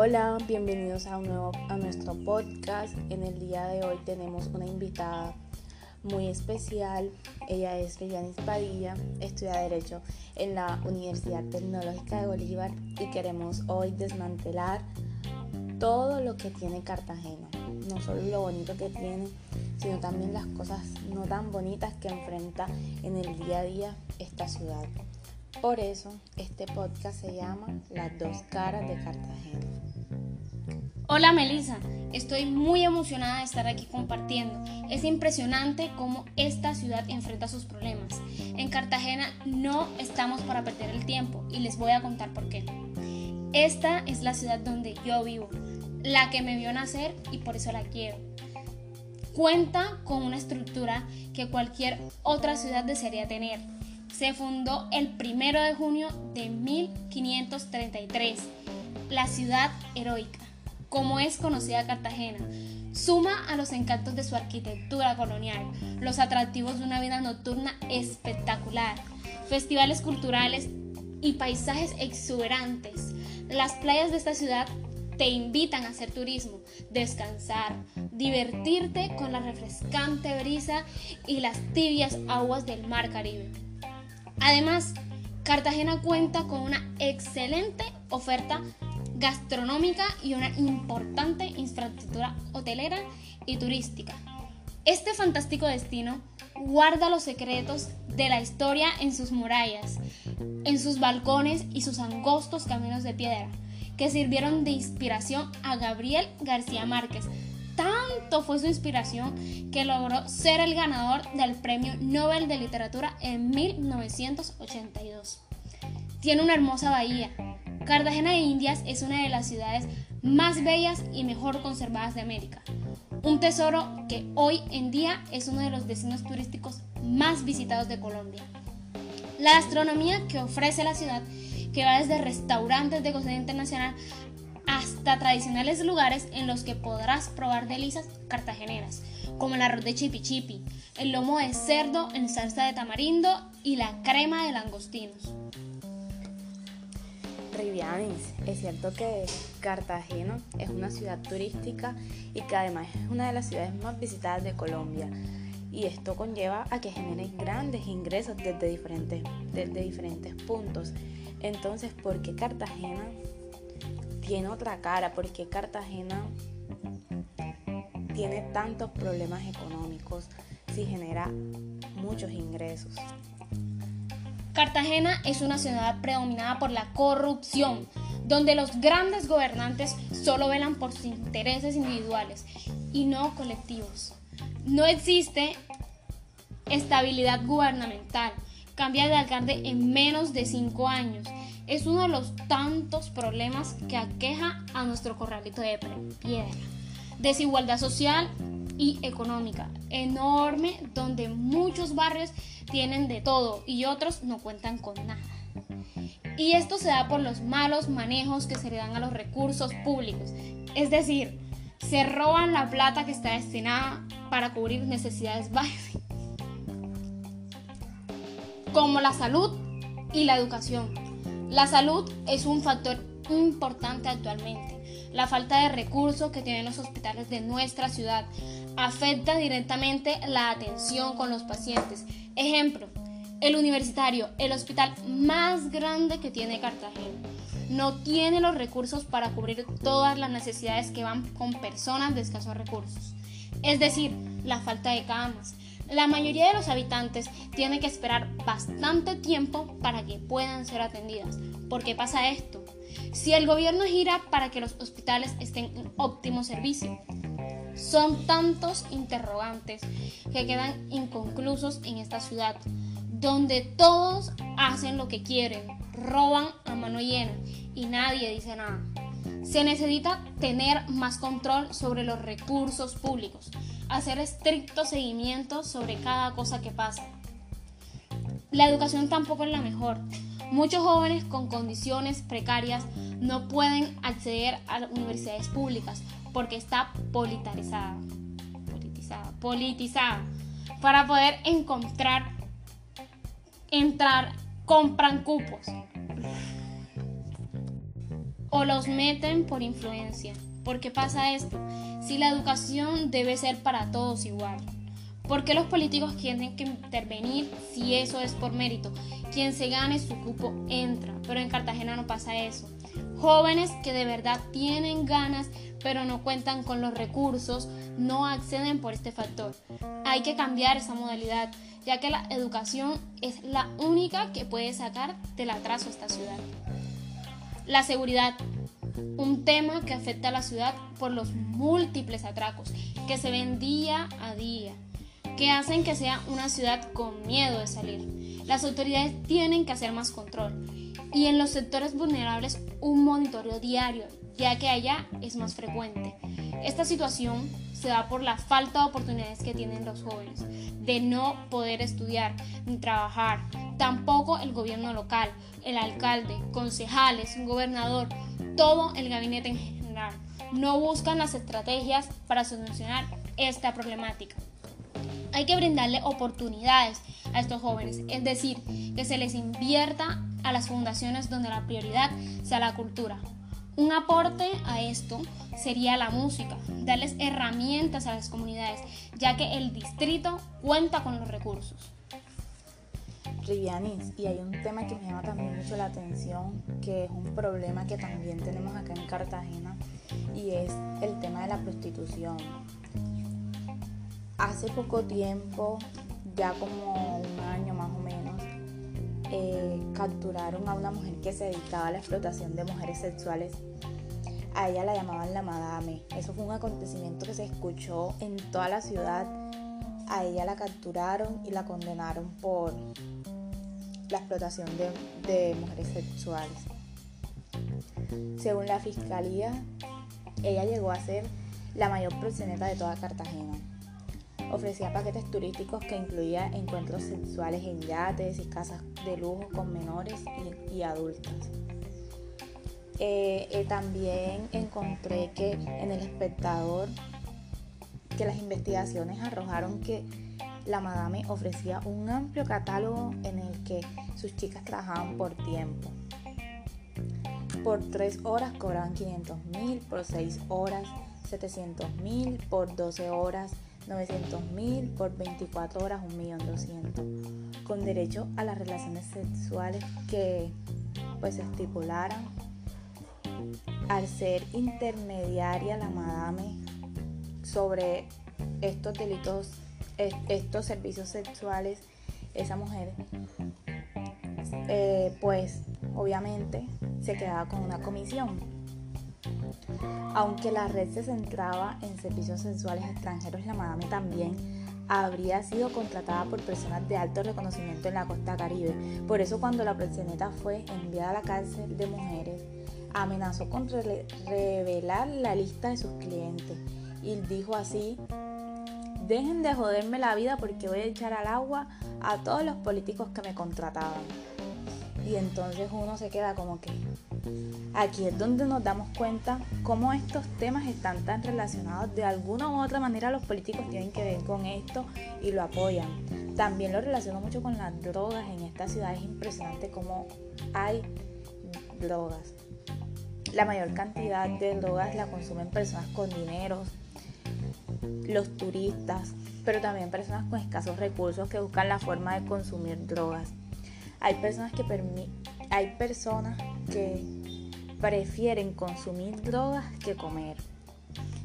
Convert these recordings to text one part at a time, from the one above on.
Hola, bienvenidos a, un nuevo, nuestro podcast. En el día de hoy tenemos una invitada muy especial. Ella es Villanis Padilla, estudia Derecho en la Universidad Tecnológica de Bolívar y queremos hoy desmantelar todo lo que tiene Cartagena. No solo lo bonito que tiene, sino también las cosas no tan bonitas que enfrenta en el día a día esta ciudad. Por eso este podcast se llama Las dos caras de Cartagena. Hola Melissa, estoy muy emocionada de estar aquí compartiendo. Es impresionante cómo esta ciudad enfrenta sus problemas. En Cartagena no estamos para perder el tiempo y les voy a contar por qué. Esta es la ciudad donde yo vivo, la que me vio nacer y por eso la quiero. Cuenta con una estructura que cualquier otra ciudad desearía tener se fundó el 1 de junio de 1533, la ciudad heroica, como es conocida Cartagena. Suma a los encantos de su arquitectura colonial, los atractivos de una vida nocturna espectacular, festivales culturales y paisajes exuberantes. Las playas de esta ciudad te invitan a hacer turismo, descansar, divertirte con la refrescante brisa y las tibias aguas del mar Caribe. Además, Cartagena cuenta con una excelente oferta gastronómica y una importante infraestructura hotelera y turística. Este fantástico destino guarda los secretos de la historia en sus murallas, en sus balcones y sus angostos caminos de piedra, que sirvieron de inspiración a Gabriel García Márquez, tanto fue su inspiración que logró ser el ganador del Premio Nobel de Literatura en 1982. Tiene una hermosa bahía. Cartagena de Indias es una de las ciudades más bellas y mejor conservadas de América. Un tesoro que hoy en día es uno de los destinos turísticos más visitados de Colombia. La gastronomía que ofrece la ciudad, que va desde restaurantes de cocina internacional hasta tradicionales lugares en los que podrás probar delicias cartageneras, como el arroz de chipi chipi, el lomo de cerdo en salsa de tamarindo y la crema de langostinos. Es cierto que Cartagena es una ciudad turística y que además es una de las ciudades más visitadas de Colombia. Y esto conlleva a que generen grandes ingresos desde diferentes, desde diferentes puntos. Entonces, ¿por qué Cartagena tiene otra cara, porque Cartagena tiene tantos problemas económicos si genera muchos ingresos. Cartagena es una ciudad predominada por la corrupción, donde los grandes gobernantes solo velan por sus intereses individuales y no colectivos. No existe estabilidad gubernamental, cambia de alcalde en menos de cinco años es uno de los tantos problemas que aqueja a nuestro corralito de piedra. Desigualdad social y económica enorme donde muchos barrios tienen de todo y otros no cuentan con nada. Y esto se da por los malos manejos que se le dan a los recursos públicos. Es decir, se roban la plata que está destinada para cubrir necesidades básicas, como la salud y la educación. La salud es un factor importante actualmente. La falta de recursos que tienen los hospitales de nuestra ciudad afecta directamente la atención con los pacientes. Ejemplo, el universitario, el hospital más grande que tiene Cartagena, no tiene los recursos para cubrir todas las necesidades que van con personas de escasos recursos. Es decir, la falta de camas, la mayoría de los habitantes tienen que esperar bastante tiempo para que puedan ser atendidas. ¿Por qué pasa esto? Si el gobierno gira para que los hospitales estén en óptimo servicio, son tantos interrogantes que quedan inconclusos en esta ciudad, donde todos hacen lo que quieren, roban a mano llena y nadie dice nada. Se necesita tener más control sobre los recursos públicos, hacer estricto seguimiento sobre cada cosa que pasa. La educación tampoco es la mejor. Muchos jóvenes con condiciones precarias no pueden acceder a universidades públicas porque está politizada. Politizada. Politizada. Para poder encontrar, entrar, compran cupos. o los meten por influencia. ¿Por qué pasa esto? Si la educación debe ser para todos igual. ¿Por qué los políticos tienen que intervenir si eso es por mérito? Quien se gane su cupo entra, pero en Cartagena no pasa eso. Jóvenes que de verdad tienen ganas pero no cuentan con los recursos no acceden por este factor. Hay que cambiar esa modalidad, ya que la educación es la única que puede sacar del atraso a esta ciudad. La seguridad, un tema que afecta a la ciudad por los múltiples atracos que se ven día a día, que hacen que sea una ciudad con miedo de salir. Las autoridades tienen que hacer más control y en los sectores vulnerables un monitoreo diario, ya que allá es más frecuente. Esta situación se da por la falta de oportunidades que tienen los jóvenes, de no poder estudiar ni trabajar. Tampoco el gobierno local, el alcalde, concejales, gobernador, todo el gabinete en general no buscan las estrategias para solucionar esta problemática. Hay que brindarle oportunidades a estos jóvenes, es decir, que se les invierta a las fundaciones donde la prioridad sea la cultura. Un aporte a esto sería la música, darles herramientas a las comunidades, ya que el distrito cuenta con los recursos. Rivianis, y hay un tema que me llama también mucho la atención, que es un problema que también tenemos acá en Cartagena, y es el tema de la prostitución. Hace poco tiempo, ya como un año más o menos, eh, capturaron a una mujer que se dedicaba a la explotación de mujeres sexuales. A ella la llamaban la madame. Eso fue un acontecimiento que se escuchó en toda la ciudad. A ella la capturaron y la condenaron por la explotación de, mujeres sexuales. Según la fiscalía, ella llegó a ser la mayor proxeneta de toda Cartagena. Ofrecía paquetes turísticos que incluía encuentros sexuales en yates y casas de lujo con menores y, adultas. Eh, eh, también encontré que en el espectador que las investigaciones arrojaron que la madame ofrecía un amplio catálogo en el que sus chicas trabajaban por tiempo. Por 3 horas cobraban 500 mil, por 6 horas 700 mil, por 12 horas 900 mil, por 24 horas 1.200.000, con derecho a las relaciones sexuales que pues estipularan. Al ser intermediaria la madame sobre estos delitos, estos servicios sexuales, esa mujer eh, pues obviamente se quedaba con una comisión aunque la red se centraba en servicios sensuales extranjeros, la Madame también habría sido contratada por personas de alto reconocimiento en la costa caribe. Por eso cuando la proxeneta fue enviada a la cárcel de mujeres, amenazó con revelar la lista de sus clientes y dijo así, dejen de joderme la vida porque voy a echar al agua a todos los políticos que me contrataban. Y entonces uno se queda como que aquí es donde nos damos cuenta cómo estos temas están tan relacionados. De alguna u otra manera los políticos tienen que ver con esto y lo apoyan. También lo relaciono mucho con las drogas. En esta ciudad es impresionante cómo hay drogas. La mayor cantidad de drogas la consumen personas con dinero, los turistas, pero también personas con escasos recursos que buscan la forma de consumir drogas. Hay personas que hay personas que prefieren consumir drogas que comer.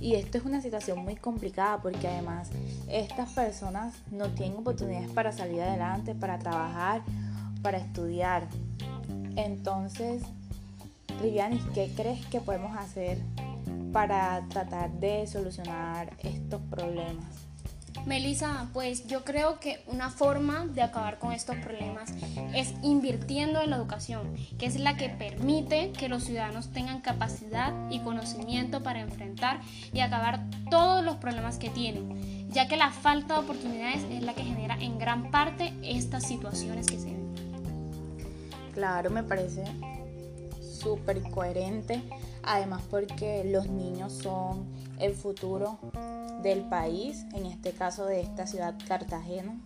Y esto es una situación muy complicada porque además estas personas no tienen oportunidades para salir adelante, para trabajar, para estudiar. Entonces, Rivianis, ¿qué crees que podemos hacer para tratar de solucionar estos problemas? Melissa, pues yo creo que una forma de acabar con estos problemas es invirtiendo en la educación, que es la que permite que los ciudadanos tengan capacidad y conocimiento para enfrentar y acabar todos los problemas que tienen, ya que la falta de oportunidades es la que genera en gran parte estas situaciones que se ven. Claro, me parece súper coherente, además porque los niños son el futuro del país, en este caso de esta ciudad Cartagena.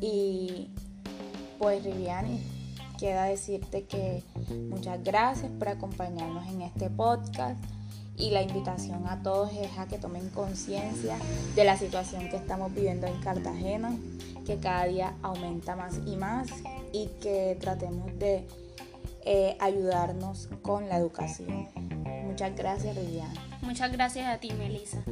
Y pues Riviani, queda decirte que muchas gracias por acompañarnos en este podcast y la invitación a todos es a que tomen conciencia de la situación que estamos viviendo en Cartagena, que cada día aumenta más y más y que tratemos de eh, ayudarnos con la educación. Muchas gracias, Liliana. Muchas gracias a ti, Melissa.